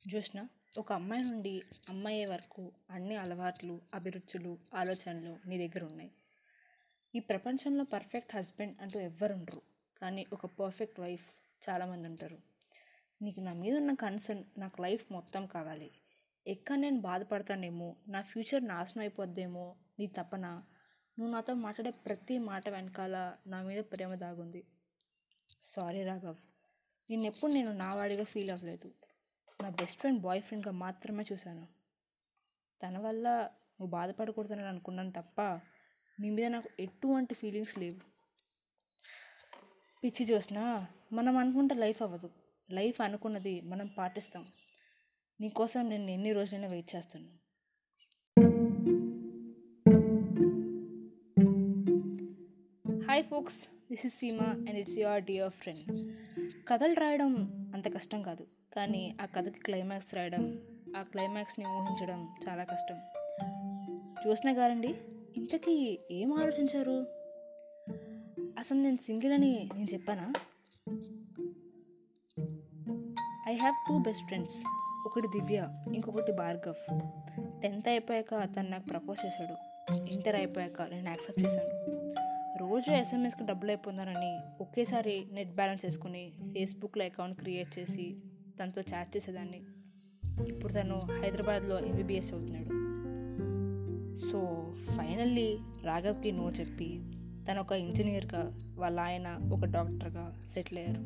జోష్న ఒక అమ్మాయి నుండి అమ్మాయి వరకు అన్ని అలవాట్లు అభిరుచులు ఆలోచనలు నీ దగ్గర ఉన్నాయి. ఈ ప్రపంచంలో పర్ఫెక్ట్ హస్బెండ్ అంటూ ఎవ్వరు ఉండరు. కానీ ఒక పర్ఫెక్ట్ వైఫ్ చాలామంది ఉంటారు. నీకు నా మీద ఉన్న కన్సర్న్ నాకు లైఫ్ మొత్తం కావాలి. ఎక్కడ నేను బాధపడతానేమో నా ఫ్యూచర్ నాశనం అయిపోద్దేమో నీ తపన నువ్వు నాతో మాట్లాడే ప్రతి మాట వెనకాల నా మీద ప్రేమ దాగుంది. సారీ రాఘవ్ నిన్నెప్పుడు నేను నా వాడిగా ఫీల్ అవ్వలేదు. నా బెస్ట్ ఫ్రెండ్ బాయ్ ఫ్రెండ్గా మాత్రమే చూశాను. తన వల్ల నువ్వు బాధపడకూడదని అనుకున్నాను తప్ప మీ మీద నాకు ఎటువంటి ఫీలింగ్స్ లేవు. పిచ్చి చూసినా మనం అనుకుంటే లైఫ్ అవ్వదు. లైఫ్ అనుకున్నది మనం పాటిస్తాం. నీకోసం నేను ఎన్ని రోజులైనా వెయిట్ చేస్తాను. Hi folks this is Seema and it's your dear friend కథలు రాయడం అంత కష్టం కాదు కానీ ఆ కథకి క్లైమాక్స్ రాయడం ఆ క్లైమాక్స్ని ఊహించడం చాలా కష్టం. చూసిన గారండి ఇంతకీ ఏం ఆలోచించారు? అసలు నేను సింగిల్ అని నేను చెప్పానా? I have two best friends ఒకటి దివ్య ఇంకొకటి భార్గవ్. టెన్త్ అయిపోయాక తను నాకు ప్రపోజ్ చేశాడు. ఇంటర్ అయిపోయాక నేను యాక్సెప్ట్ చేశాను. రోజు ఎస్ఎంఎస్కి డబ్బులు అయిపోతున్నారని ఒకేసారి నెట్ బ్యాలెన్స్ వేసుకుని ఫేస్బుక్లో అకౌంట్ క్రియేట్ చేసి తనతో చాట్ చేసేదాన్ని. ఇప్పుడు తను హైదరాబాద్లో ఎంబీబీఎస్ అవుతున్నాడు సో ఫైనల్లీ రాఘవ్కి నో చెప్పి తను ఒక ఇంజనీర్గా వాళ్ళ ఆయన ఒక డాక్టర్గా సెటిల్ అయ్యారు.